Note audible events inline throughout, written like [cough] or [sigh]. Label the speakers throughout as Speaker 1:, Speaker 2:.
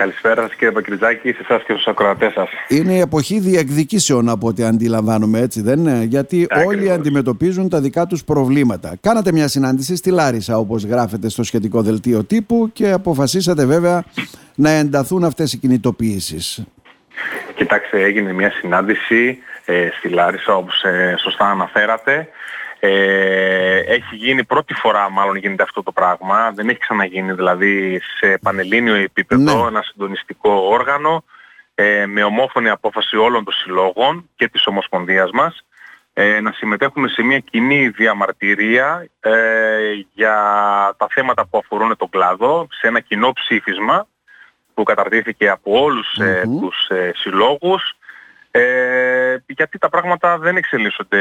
Speaker 1: Καλησπέρα σας κύριε Πακριτζάκη, σε εσάς και στους ακροατές σας.
Speaker 2: Είναι η εποχή διεκδικήσεων από ό,τι αντιλαμβάνομαι έτσι δεν είναι, γιατί
Speaker 1: Ακριβώς.
Speaker 2: όλοι αντιμετωπίζουν τα δικά τους προβλήματα. Κάνατε μια συνάντηση στη Λάρισα όπως γράφετε στο σχετικό δελτίο τύπου και αποφασίσατε βέβαια να ενταθούν αυτές οι κινητοποιήσεις.
Speaker 1: Κοιτάξτε, έγινε μια συνάντηση ε, στη Λάρισα όπως ε, σωστά αναφέρατε. Ε, έχει γίνει πρώτη φορά μάλλον γίνεται αυτό το πράγμα. Δεν έχει ξαναγίνει δηλαδή σε πανελλήνιο επίπεδο
Speaker 2: Ναι.
Speaker 1: ένα συντονιστικό όργανο ε, με ομόφωνη απόφαση όλων των συλλόγων και της Ομοσπονδίας μας ε, να συμμετέχουμε σε μια κοινή διαμαρτυρία ε, για τα θέματα που αφορούν τον κλάδο σε ένα κοινό ψήφισμα που καταρτήθηκε από όλους ε,
Speaker 2: Μμμ.
Speaker 1: τους ε, συλλόγους ε, γιατί τα πράγματα δεν εξελίσσονται.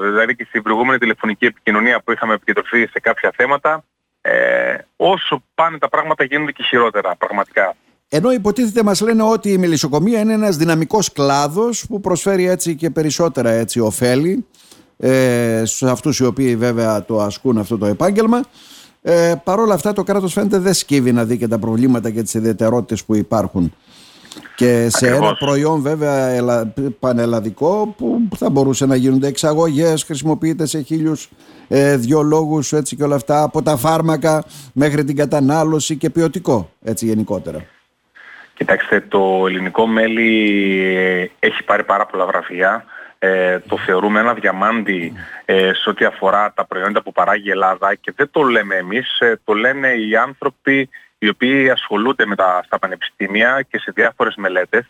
Speaker 1: Δηλαδή και στην προηγούμενη τηλεφωνική επικοινωνία που είχαμε επικεντρωθεί σε κάποια θέματα ε, όσο πάνε τα πράγματα γίνονται και χειρότερα πραγματικά.
Speaker 2: Ενώ υποτίθεται μας λένε ότι η μελισσοκομεία είναι ένας δυναμικός κλάδος που προσφέρει έτσι και περισσότερα έτσι ωφέλη ε, σε αυτούς οι οποίοι βέβαια το ασκούν αυτό το επάγγελμα. Ε, Παρ' όλα αυτά το κράτος φαίνεται δεν σκύβει να δει και τα προβλήματα και τις ιδιαιτερότητες που υπάρχουν. Και σε
Speaker 1: Ακριβώς.
Speaker 2: ένα προϊόν βέβαια ελα, πανελλαδικό που θα μπορούσε να γίνονται εξαγωγές, χρησιμοποιείται σε χίλιους ε, δυο λόγους έτσι και όλα αυτά από τα φάρμακα μέχρι την κατανάλωση και ποιοτικό έτσι γενικότερα.
Speaker 1: Κοιτάξτε, το ελληνικό μέλι ε, έχει πάρει πάρα πολλά βραβεία. Ε, το θεωρούμε ένα διαμάντι ε, σε ό,τι αφορά τα προϊόντα που παράγει η Ελλάδα και δεν το λέμε εμείς, ε, το λένε οι άνθρωποι οι οποίοι ασχολούνται με τα, στα πανεπιστήμια και σε διάφορες μελέτες.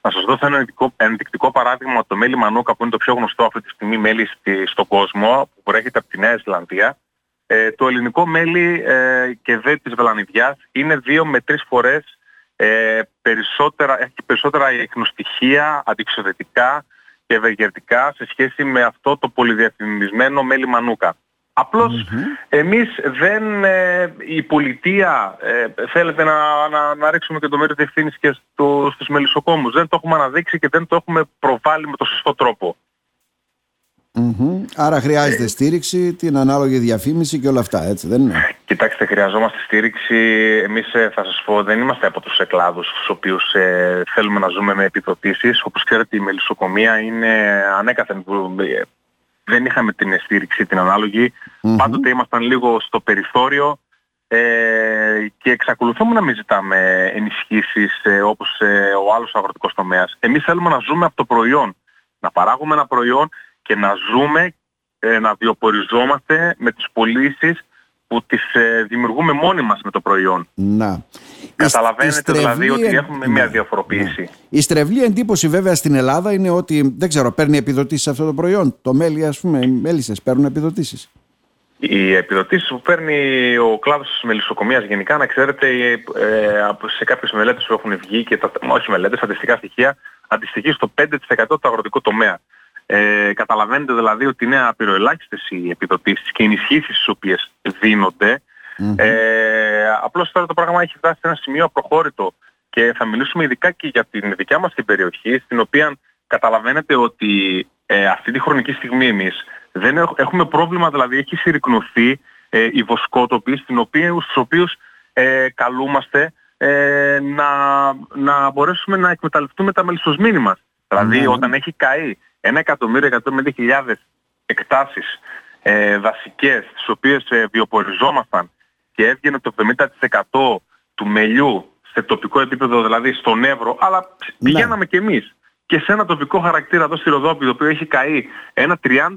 Speaker 1: Να σας δώσω ένα ενδεικτικό, ενδεικτικό παράδειγμα το μέλι Μανούκα που είναι το πιο γνωστό αυτή τη στιγμή μέλι στη, στον κόσμο που προέρχεται από τη Νέα Ζηλανδία. Ε, το ελληνικό μέλι ε, και δε της βελανιδιάς είναι δύο με τρεις φορές ε, περισσότερα, έχει περισσότερα ιχνοστοιχεία, αντιξοδετικά και ευεργετικά σε σχέση με αυτό το πολυδιαφημισμένο μέλι Μανούκα. Απλώς εμείς δεν, ε, η πολιτεία ε, θέλετε να, να, να ρίξουμε και το μέρος της ευθύνης και στο, στους μελισσοκόμους. Δεν το έχουμε αναδείξει και δεν το έχουμε προβάλει με το σωστό τρόπο.
Speaker 2: Μμμ. Άρα χρειάζεται στήριξη, την ανάλογη διαφήμιση και όλα αυτά, έτσι δεν είναι;
Speaker 1: Κοιτάξτε, χρειαζόμαστε στήριξη. Εμείς ε, θα σας πω, δεν είμαστε από τους εκλάδους στους οποίους ε, θέλουμε να ζούμε με επιδοτήσεις. Όπως ξέρετε η μελισσοκομεία είναι ανέκαθεν που ε, δεν είχαμε την στήριξη την ανάλογη.
Speaker 2: Μμμ.
Speaker 1: Πάντοτε ήμασταν λίγο στο περιθώριο ε, και εξακολουθούμε να μην ζητάμε ενισχύσεις ε, όπως ε, ο άλλος αγροτικός τομέας. Εμείς θέλουμε να ζούμε από το προϊόν. Να παράγουμε ένα προϊόν και να ζούμε, ε, να βιοποριζόμαστε με τις πωλήσεις που τις ε, δημιουργούμε μόνοι μας με το προϊόν.
Speaker 2: Να.
Speaker 1: Καταλαβαίνετε
Speaker 2: Η στρεβλή
Speaker 1: δηλαδή ότι
Speaker 2: εν-
Speaker 1: έχουμε μια
Speaker 2: ναι,
Speaker 1: διαφοροποίηση.
Speaker 2: ναι. Η στρεβλή εντύπωση βέβαια στην Ελλάδα είναι ότι δεν ξέρω, παίρνει επιδοτήσεις αυτό το προϊόν. Το μέλι, ας πούμε, οι μέλισσες παίρνουν επιδοτήσεις.
Speaker 1: Οι επιδοτήσεις που παίρνει ο κλάδος της μελισσοκομείας γενικά, να ξέρετε, ε, από- σε κάποιες μελέτες που έχουν βγει και τα, όχι μελέτες, στατιστικά στοιχεία, αντιστοιχεί στο 5% του αγροτικού τομέα. Ε, καταλαβαίνετε δηλαδή ότι είναι απειροελάχιστες οι επιδοτήσεις και οι ενισχύσεις τις οποίες δίνονται. Ε, απλώς τώρα το πράγμα έχει φτάσει σε ένα σημείο απροχώρητο και θα μιλήσουμε ειδικά και για την δικιά μας την περιοχή, στην οποία καταλαβαίνετε ότι ε, αυτή τη χρονική στιγμή εμείς δεν έχ- έχουμε πρόβλημα, δηλαδή έχει συρρυκνωθεί ε, οι βοσκότοποι, στην οποία, στους οποίους ε, καλούμαστε ε, να, να μπορέσουμε να εκμεταλλευτούμε τα μελισσοσμήνη μας. Δηλαδή
Speaker 2: Ναι.
Speaker 1: όταν έχει καεί ένα εκατομμύριο, εκατομμύρια χιλιάδες εκτάσεις ε, δασικές, τις οποίες ε, βιοποριζόμασταν και έβγαινε το 70% του μελιού σε τοπικό επίπεδο, δηλαδή στον Εύρο, αλλά πηγαίναμε κι εμείς και σε ένα τοπικό χαρακτήρα εδώ στη Ροδόπη, το οποίο έχει καεί ένα 30%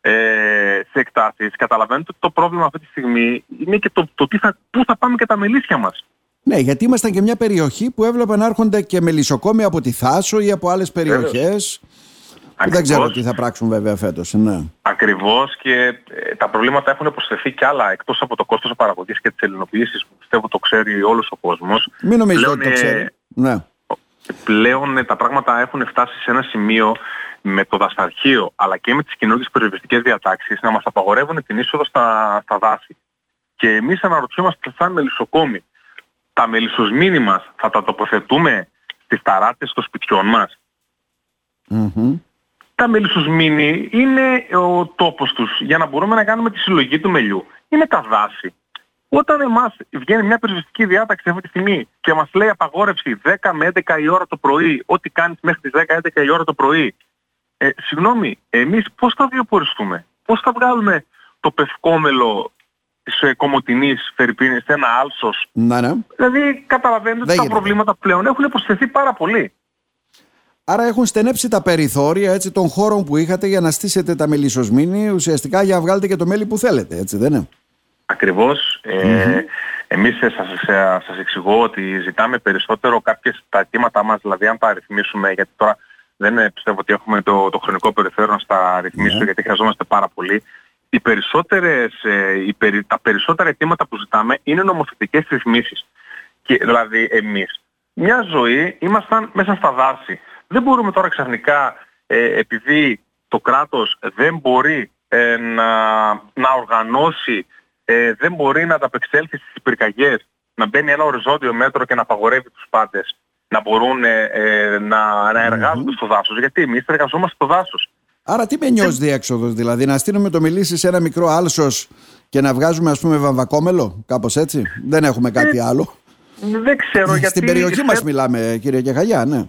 Speaker 1: ε, σε εκτάσεις, καταλαβαίνετε ότι το πρόβλημα αυτή τη στιγμή είναι και το, το τι θα, πού θα πάμε και τα μελίσια μας.
Speaker 2: Ναι, γιατί ήμασταν και μια περιοχή που έβλεπα να έρχονται και μελισσοκόμοι από τη Θάσο ή από άλλες περιοχές. Που δεν ξέρω
Speaker 1: Ακριβώς.
Speaker 2: τι θα πράξουν βέβαια φέτος. Ναι.
Speaker 1: Ακριβώς και ε, τα προβλήματα έχουν προσθεθεί κι άλλα εκτός από το κόστος παραγωγής και τις ελληνοποιήσεις που πιστεύω το ξέρει όλος ο κόσμος.
Speaker 2: Μην νομίζετε
Speaker 1: Πλέον,
Speaker 2: ότι το
Speaker 1: ε,
Speaker 2: ξέρει. Ναι.
Speaker 1: πλέον ε, τα πράγματα έχουν φτάσει σε ένα σημείο με το δασαρχείο αλλά και με τις κοινότητες περιοριστικές διατάξεις να μας απαγορεύουν την είσοδο στα, στα δάση. Και εμείς αναρωτιόμαστε σαν μελισσοκόμοι, τα μελισσοσμήνη μας θα τα τοποθετούμε στις ταράτες των σπιτιών μας;
Speaker 2: Μμμ.
Speaker 1: Τα μελισσοσμήνη είναι ο τόπος τους για να μπορούμε να κάνουμε τη συλλογή του μελιού. Είναι τα δάση. Όταν εμάς βγαίνει μια περιοριστική διάταξη αυτή τη στιγμή και μας λέει απαγόρευση 10 με 11 η ώρα το πρωί, ό,τι κάνεις μέχρι τις 10-11 η ώρα το πρωί, ε, συγγνώμη, εμείς πώς θα βιοποριστούμε, πώς θα βγάλουμε το πευκόμελο σε κομμωτινής Φερρυπίνης, σε ένα άλσος.
Speaker 2: Ναι, ναι.
Speaker 1: Δηλαδή καταλαβαίνετε ότι τα προβλήματα πλέον έχουν προσθεθεί πάρα πολύ.
Speaker 2: Άρα έχουν στενέψει τα περιθώρια έτσι, των χώρων που είχατε για να στήσετε τα μελισσοσμήνη ουσιαστικά για να βγάλετε και το μέλι που θέλετε, έτσι δεν είναι;
Speaker 1: Ακριβώς. Ε, εμείς σας, σας, σας εξηγώ ότι ζητάμε περισσότερο κάποιες τα αιτήματά μας, δηλαδή αν τα αριθμίσουμε, γιατί τώρα δεν πιστεύω ότι έχουμε το, το χρονικό περιθώριο να στα αριθμίσουμε, γιατί χρειαζόμαστε πάρα πολύ. Οι περισσότερες, ε, οι περι, τα περισσότερα αιτήματα που ζητάμε είναι νομοθετικές ρυθμίσεις. Και, δηλαδή εμείς μια ζωή ήμασταν μέσα στα δάση. Δεν μπορούμε τώρα ξαφνικά, ε, επειδή το κράτος δεν μπορεί ε, να, να οργανώσει, ε, δεν μπορεί να ανταπεξέλθει στις πυρκαγιές, να μπαίνει ένα οριζόντιο μέτρο και να απαγορεύει τους πάντες να μπορούν να, να εργάζονται στο δάσος. Γιατί εμείς εργαζόμαστε στο δάσος.
Speaker 2: Άρα τι με νιώσει διέξοδος, δηλαδή να στείλουμε το μιλήσει σε ένα μικρό άλσος και να βγάζουμε ας πούμε βαμβακόμελο, κάπως έτσι; Δεν έχουμε κάτι άλλο.
Speaker 1: Δεν ξέρω γιατί...
Speaker 2: Στην περιοχή μας μιλάμε κύριε Κεχαγιά, ναι.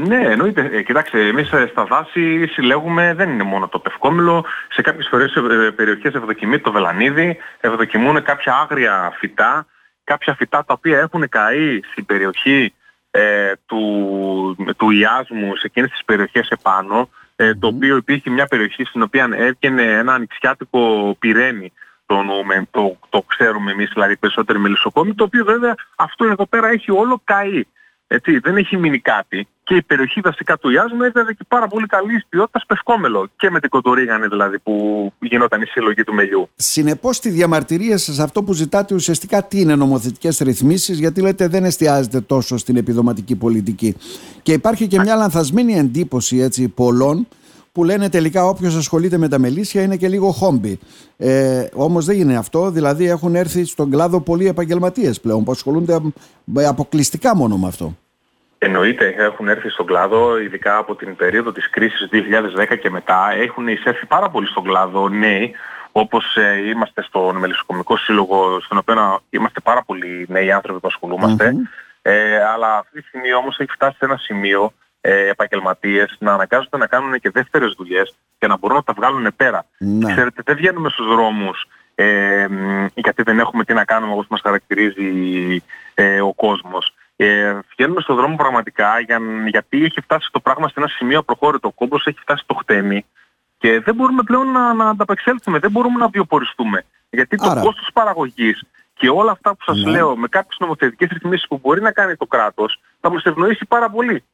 Speaker 1: Ναι, εννοείται. Ε, κοιτάξτε, εμείς ε, στα δάση συλλέγουμε, δεν είναι μόνο το πευκόμιλο, σε κάποιες φορές ε, περιοχές ευδοκιμεί το βελανίδι, ευδοκιμούν κάποια άγρια φυτά, κάποια φυτά τα οποία έχουν καεί στην περιοχή ε, του, του Ιάσμου, σε εκείνες τις περιοχές επάνω, ε, το οποίο υπήρχε μια περιοχή στην οποία έβγαινε ένα ανοιξιάτικο πυρένι, το, το, το ξέρουμε εμείς δηλαδή περισσότεροι μελισσοκόμοι, το οποίο βέβαια αυτό εδώ πέρα έχει όλο καεί. Έτσι, δεν έχει μείνει κάτι και η περιοχή δασικά του Ιάσμου έδινε και πάρα πολύ καλή ποιότητα πευκόμελο και με την κοντορίγανη δηλαδή που γινόταν η συλλογή του μελιού.
Speaker 2: Συνεπώς, στη διαμαρτυρία σας, αυτό που ζητάτε ουσιαστικά τι είναι νομοθετικές ρυθμίσεις, γιατί λέτε δεν εστιάζεται τόσο στην επιδοματική πολιτική. Και υπάρχει και μια λανθασμένη εντύπωση έτσι, πολλών που λένε τελικά όποιος ασχολείται με τα μελίσια είναι και λίγο χόμπι. Ε, Όμως δεν είναι αυτό, δηλαδή έχουν έρθει στον κλάδο πολλοί επαγγελματίες πλέον που ασχολούνται αποκλειστικά μόνο με αυτό.
Speaker 1: Εννοείται, έχουν έρθει στον κλάδο, ειδικά από την περίοδο της κρίσης 2010 και μετά, έχουν εισέρθει πάρα πολύ στον κλάδο νέοι, όπως ε, είμαστε στον Μελισσοκομικό Σύλλογο, στον οποίο είμαστε πάρα πολλοί νέοι άνθρωποι που ασχολούμαστε, ε, αλλά αυτή τη στιγμή όμως έχει φτάσει σε ένα σημείο ε, επαγγελματίες να αναγκάζονται να κάνουν και δεύτερες δουλειές και να μπορούν να τα βγάλουν πέρα. Ναι. Ξέρετε, δεν βγαίνουμε στους δρόμους ε, γιατί δεν έχουμε τι να κάνουμε όπως μας χαρακτηρίζει ε, ο κόσμος. Ε, βγαίνουμε στον δρόμο πραγματικά για, γιατί έχει φτάσει το πράγμα σε ένα σημείο απροχώρητο. Ο κόμπος έχει φτάσει στο χτένι και δεν μπορούμε πλέον να, να ανταπεξέλθουμε, δεν μπορούμε να βιοποριστούμε. Γιατί το κόστος παραγωγής και όλα αυτά που σας ναι. λέω με κάποιες νομοθετικές ρυθμίσεις που μπορεί να κάνει το κράτος θα μας ευνοήσει πάρα πολύ.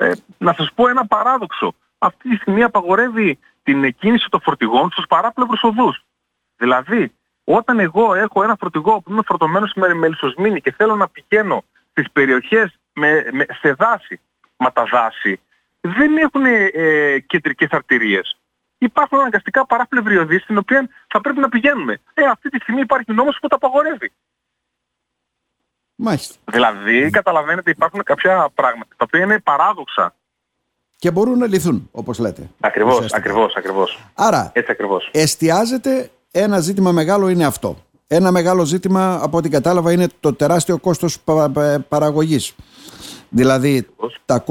Speaker 1: Ε, να σας πω ένα παράδοξο. Αυτή τη στιγμή απαγορεύει την κίνηση των φορτηγών στους παράπλευρους οδούς. Δηλαδή, όταν εγώ έχω ένα φορτηγό που είμαι φορτωμένος με μελισσοσμήνη και θέλω να πηγαίνω στις περιοχές με, με, σε δάση, μα τα δάση δεν έχουν ε, κεντρικές αρτηρίες. Υπάρχουν αναγκαστικά παράπλευροι οδοί στην οποία θα πρέπει να πηγαίνουμε. Ε, αυτή τη στιγμή υπάρχει νόμος που τα απαγορεύει.
Speaker 2: Μάλιστα.
Speaker 1: Δηλαδή, καταλαβαίνετε, υπάρχουν κάποια πράγματα τα οποία είναι παράδοξα.
Speaker 2: Και μπορούν να λυθούν, όπως λέτε.
Speaker 1: Ακριβώς, ακριβώς, ακριβώς.
Speaker 2: Άρα,
Speaker 1: Έτσι ακριβώς.
Speaker 2: εστιάζεται ένα ζήτημα μεγάλο είναι αυτό. Ένα μεγάλο ζήτημα, από ό,τι κατάλαβα, είναι το τεράστιο κόστος παραγωγής. Δηλαδή, τα,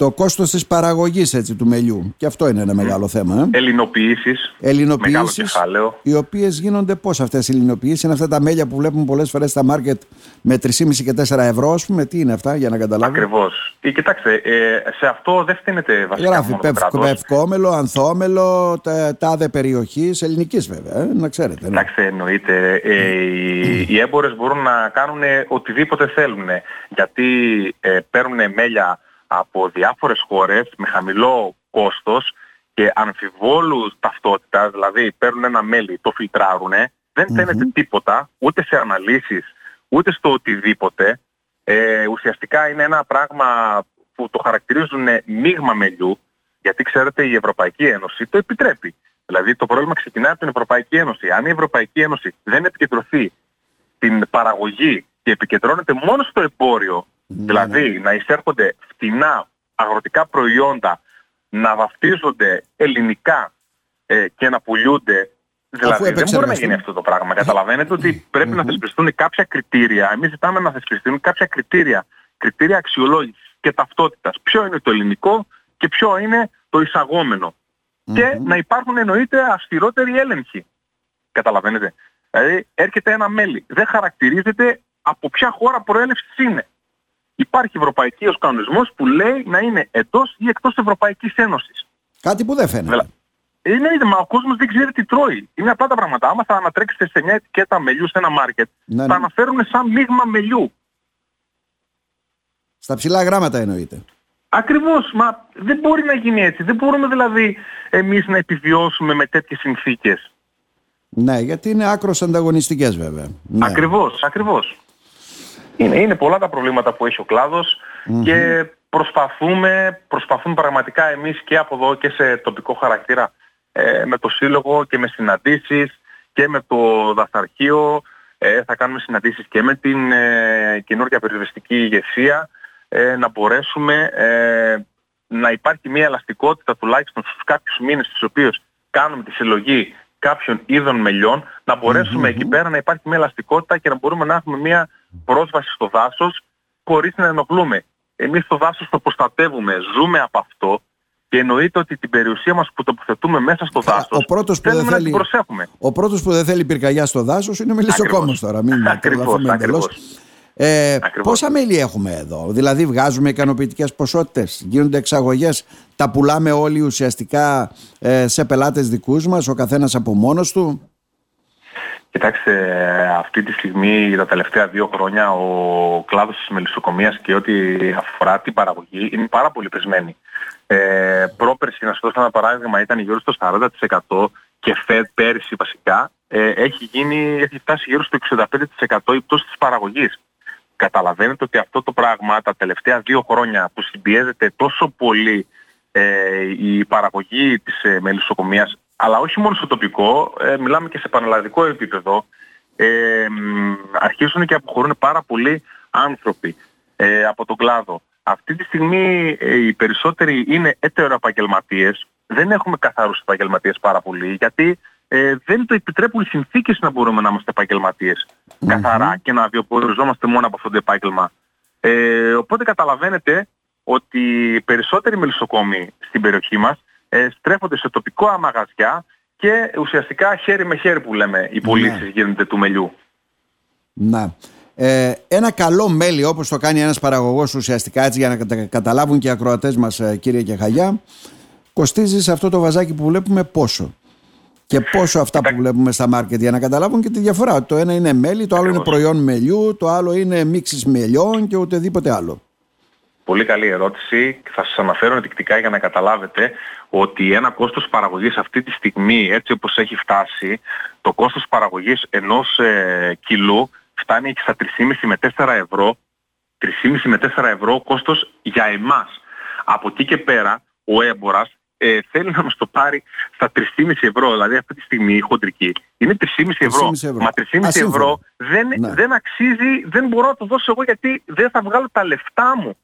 Speaker 2: το κόστος της παραγωγής του μελιού. Και αυτό είναι ένα μεγάλο θέμα.
Speaker 1: Ε. Ελληνοποιήσεις.
Speaker 2: Ελληνοποιήσεις. Οι οποίες γίνονται πώς αυτές οι ελληνοποιήσεις; Είναι αυτά τα μέλια που βλέπουμε πολλές φορές στα μάρκετ με 3,5 και 4 ευρώ, ας πούμε. Τι είναι αυτά, για να καταλάβουμε.
Speaker 1: Ακριβώς. Ε, κοιτάξτε, ε, σε αυτό δεν φτύνεται βασικά.
Speaker 2: Γράφει πευκόμελο, ανθόμελο, τάδε περιοχή, ελληνικής βέβαια, ε, να ξέρετε. Ναι.
Speaker 1: Κοιτάξτε, εννοείται. Ε, οι, οι έμπορες μπορούν να κάνουν οτιδήποτε θέλουν. Γιατί ε, παίρνουν μέλια από διάφορες χώρες με χαμηλό κόστος και αμφιβόλους ταυτότητας, δηλαδή παίρνουν ένα μέλι, το φιλτράρουν, δεν φαίνεται τίποτα, ούτε σε αναλύσεις, ούτε στο οτιδήποτε. Ε, ουσιαστικά είναι ένα πράγμα που το χαρακτηρίζουν μείγμα μελιού, γιατί ξέρετε η Ευρωπαϊκή Ένωση το επιτρέπει. Δηλαδή το πρόβλημα ξεκινάει από την Ευρωπαϊκή Ένωση. Αν η Ευρωπαϊκή Ένωση δεν επικεντρωθεί την παραγωγή και επικεντρώνεται μόνο στο εμπόριο ναι, δηλαδή ναι. να εισέρχονται φτηνά αγροτικά προϊόντα, να βαφτίζονται ελληνικά ε, και να πουλούνται Δηλαδή δεν μπορεί να γίνει αυτό το πράγμα. Καταλαβαίνετε ότι πρέπει να θεσπιστούν κάποια κριτήρια. Εμείς ζητάμε να θεσπιστούν κάποια κριτήρια. Κριτήρια αξιολόγησης και ταυτότητας. Ποιο είναι το ελληνικό και ποιο είναι το εισαγόμενο. Και να υπάρχουν εννοείται αυστηρότεροι έλεγχοι. Καταλαβαίνετε. Δηλαδή έρχεται ένα μέλι. Δεν χαρακτηρίζεται από ποια χώρα προέλευσης είναι. Υπάρχει ευρωπαϊκός κανονισμός που λέει να είναι εντός ή εκτός Ευρωπαϊκής Ένωσης.
Speaker 2: Κάτι που δεν φαίνεται.
Speaker 1: Είναι, μα ο κόσμος δεν ξέρει τι τρώει. Είναι απλά τα πράγματα. Άμα θα ανατρέξετε σε μια ετικέτα μελιού σε ένα μάρκετ, ναι, θα ναι. αναφέρουν σαν μείγμα μελιού.
Speaker 2: Στα ψηλά γράμματα εννοείται.
Speaker 1: Ακριβώς, μα δεν μπορεί να γίνει έτσι. Δεν μπορούμε δηλαδή εμείς να επιβιώσουμε με τέτοιες συνθήκες.
Speaker 2: Ναι, γιατί είναι άκρος ανταγωνιστικές βέβαια. Ναι.
Speaker 1: Ακριβώς, ακριβώς. Είναι, είναι πολλά τα προβλήματα που έχει ο κλαδος και προσπαθούμε, προσπαθούμε πραγματικά εμείς και από εδώ και σε τοπικό χαρακτήρα ε, με το Σύλλογο και με συναντήσεις και με το δαθαρχείο. Ε, θα κάνουμε συναντήσεις και με την ε, καινούργια περιοριστική ηγεσία ε, να μπορέσουμε ε, να υπάρχει μια ελαστικότητα τουλάχιστον στους κάποιους μήνες στους οποίους κάνουμε τη συλλογή κάποιων είδων μελιών, να μπορεσουμε εκεί πέρα να υπάρχει μια ελαστικότητα και να μπορούμε να έχουμε μια πρόσβαση στο δάσος χωρίς να ενοχλούμε. Εμείς το δάσος το προστατεύουμε, ζούμε από αυτό και εννοείται ότι την περιουσία μας που τοποθετούμε μέσα στο δάσος
Speaker 2: ο πρώτος που δεν θέλει, να την προσέχουμε. Ο πρώτος που δεν θέλει πυρκαγιά στο δάσος είναι ο Μελισσοκόμος τώρα. Μην [laughs] ακριβώς, ακριβώς. Ε, πόσα μέλη έχουμε εδώ, δηλαδή βγάζουμε ικανοποιητικές ποσότητες, γίνονται εξαγωγές, τα πουλάμε όλοι ουσιαστικά ε, σε πελάτες δικούς μας, ο καθένας από μόνος του;
Speaker 1: Κοιτάξτε, αυτή τη στιγμή τα τελευταία δύο χρόνια ο κλάδος της μελισσοκομείας και ό,τι αφορά την παραγωγή είναι πάρα πολύ πεσμένη. Ε, πρόπερση, να σας δώσω ένα παράδειγμα, ήταν γύρω στο 40% και φε, πέρυσι βασικά ε, έχει, γίνει, έχει φτάσει γύρω στο 65% η πτώση της παραγωγής. Καταλαβαίνετε ότι αυτό το πράγμα τα τελευταία δύο χρόνια που συμπιέζεται τόσο πολύ ε, η παραγωγή της ε, μελισσοκομείας αλλά όχι μόνο στο τοπικό, ε, μιλάμε και σε πανελλαδικό επίπεδο, ε, αρχίζουν και αποχωρούν πάρα πολλοί άνθρωποι ε, από τον κλάδο. Αυτή τη στιγμή ε, οι περισσότεροι είναι επαγγελματίες, δεν έχουμε καθαρούς επαγγελματίες πάρα πολύ, γιατί ε, δεν το επιτρέπουν οι συνθήκες να μπορούμε να είμαστε καθαρά και να βιοποριζόμαστε μόνο από αυτό το επάγγελμα. Ε, οπότε καταλαβαίνετε ότι οι περισσότεροι μελισσοκόμοι στην περιοχή μας ε, στρέφονται σε τοπικό μαγαζιά και ουσιαστικά χέρι με χέρι που λέμε οι πωλήσεις ναι. γίνονται του μελιού.
Speaker 2: Να. Ε, ένα καλό μέλι όπως το κάνει ένας παραγωγός ουσιαστικά έτσι για να καταλάβουν και οι ακροατές μας ε, κύριε Κεχαγιά κοστίζει σε αυτό το βαζάκι που βλέπουμε πόσο και πόσο αυτά που βλέπουμε στα μάρκετ για να καταλάβουν και τη διαφορά. Το ένα είναι μέλι, το άλλο είναι προϊόν μελιού, το άλλο είναι μίξεις μελιών και οτιδήποτε άλλο.
Speaker 1: Πολύ καλή ερώτηση. Θα σας αναφέρω ενδεικτικά για να καταλάβετε ότι ένα κόστος παραγωγής αυτή τη στιγμή, έτσι όπως έχει φτάσει, το κόστος παραγωγής ενός ε, κιλού φτάνει στα 3,5 με 4 ευρώ. 3,5 με 4 ευρώ κόστος για εμάς. Από εκεί και πέρα ο έμπορας ε, θέλει να μας το πάρει στα 3,5 ευρώ, δηλαδή αυτή τη στιγμή η χοντρική. Είναι 3,5 ευρώ. ευρώ. Μα 3,5 ευρώ δεν, ναι. δεν αξίζει, δεν μπορώ να το δώσω εγώ γιατί δεν θα βγάλω τα λεφτά μου.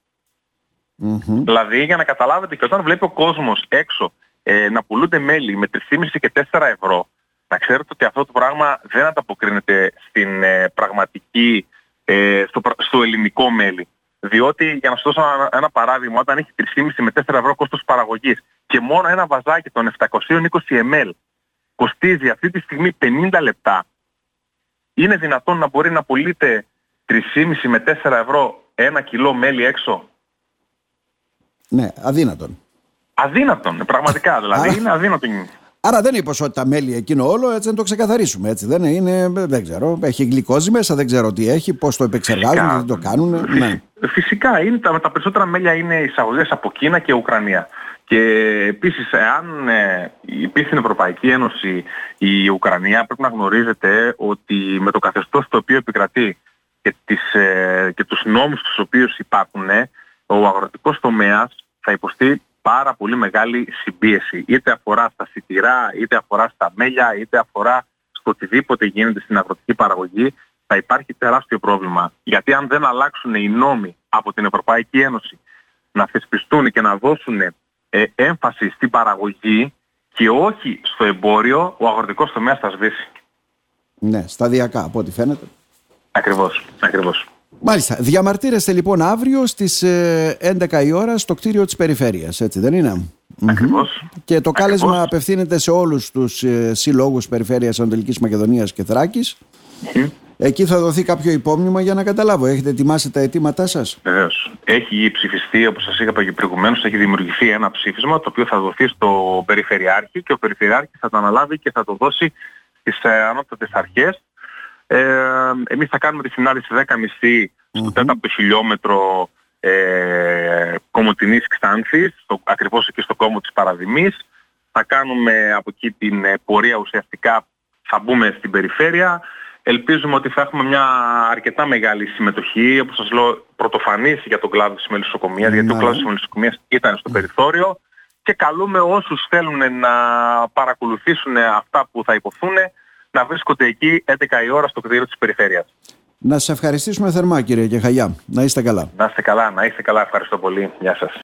Speaker 1: Mm-hmm. Δηλαδή για να καταλάβετε και όταν βλέπει ο κόσμος έξω ε, να πουλούνται μέλι με 3,5 και 4 ευρώ, να ξέρετε ότι αυτό το πράγμα δεν ανταποκρίνεται στην ε, πραγματική, ε, στο, στο ελληνικό μέλι. Διότι, για να σας δώσω ένα, ένα παράδειγμα, όταν έχει 3,5 με 4 ευρώ κόστος παραγωγής και μόνο ένα βαζάκι των 720 ml κοστίζει αυτή τη στιγμή 50 λεπτά, είναι δυνατόν να μπορεί να πουλείται 3,5 με 4 ευρώ ένα κιλό μέλι έξω;
Speaker 2: Ναι, αδύνατον.
Speaker 1: Αδύνατον, πραγματικά. [laughs] Δηλαδή είναι αδύνατον.
Speaker 2: Άρα δεν είναι τα μέλι εκείνο όλο, έτσι να το ξεκαθαρίσουμε. Έτσι. Δεν είναι, δεν ξέρω, έχει γλυκόζη μέσα, δεν ξέρω τι έχει, πώς το επεξεργάζουν, δεν το κάνουν. Ναι.
Speaker 1: Φυσικά, είναι, τα, τα περισσότερα μέλια είναι εισαγωγές από Κίνα και Ουκρανία. Και επίσης, εάν ε, υπήρχε στην Ευρωπαϊκή Ένωση η Ουκρανία, πρέπει να γνωρίζετε ότι με το καθεστώς το οποίο επικρατεί και, τις, ε, και τους νόμους τους οποίους υπάρχουν, ο αγροτικός τομέας θα υποστεί πάρα πολύ μεγάλη συμπίεση. Είτε αφορά στα σιτηρά, είτε αφορά στα μέλια, είτε αφορά στο οτιδήποτε γίνεται στην αγροτική παραγωγή, θα υπάρχει τεράστιο πρόβλημα. Γιατί αν δεν αλλάξουν οι νόμοι από την Ευρωπαϊκή Ένωση να θεσπιστούν και να δώσουν ε, έμφαση στην παραγωγή και όχι στο εμπόριο ο αγροτικός τομέας θα σβήσει.
Speaker 2: Ναι, σταδιακά από ό,τι φαίνεται.
Speaker 1: Ακριβώς, ακριβώς.
Speaker 2: Μάλιστα. Διαμαρτύρεστε λοιπόν αύριο στις 11 ε, η ώρα στο κτίριο της Περιφέρειας, έτσι δεν είναι;
Speaker 1: Ακριβώς.
Speaker 2: Και το κάλεσμα απευθύνεται σε όλους τους ε, συλλόγους Περιφέρειας Ανατολικής Μακεδονίας και θρακης Εκεί θα δοθεί κάποιο υπόμνημα για να καταλάβω. Έχετε ετοιμάσει τα αιτήματά σας;
Speaker 1: Βεβαίως. Έχει ψηφιστεί, όπως σας είπα και προηγουμένως, έχει δημιουργηθεί ένα ψήφισμα το οποίο θα δοθεί στο Περιφερειάρχη και ο Περιφερειάρχης θα το αναλάβει και θα το δώσει στις ε, ανώτατες αρχές. Ε, εμείς θα κάνουμε τη συνάντηση 10.30 στο τέταρτο χιλιόμετρο ε, Κομωτινής Ξάνθης, στο, ακριβώς εκεί στο κόμμα της Παραδημής. Θα κάνουμε από εκεί την ε, πορεία ουσιαστικά, θα μπούμε στην περιφέρεια. Ελπίζουμε ότι θα έχουμε μια αρκετά μεγάλη συμμετοχή, όπως σας λέω, πρωτοφανής για τον κλάδο της μελισσοκομείας, γιατί ο ναι. κλάδος της μελισσοκομείας ήταν στο περιθώριο και καλούμε όσους θέλουν να παρακολουθήσουν αυτά που θα υποθούν να βρίσκονται εκεί 11 η ώρα στο κτίριο της περιφέρειας.
Speaker 2: Να σας ευχαριστήσουμε θερμά κύριε Κεχαγιά. Να είστε καλά.
Speaker 1: Να είστε καλά, να είστε καλά. Ευχαριστώ πολύ. Γεια σας.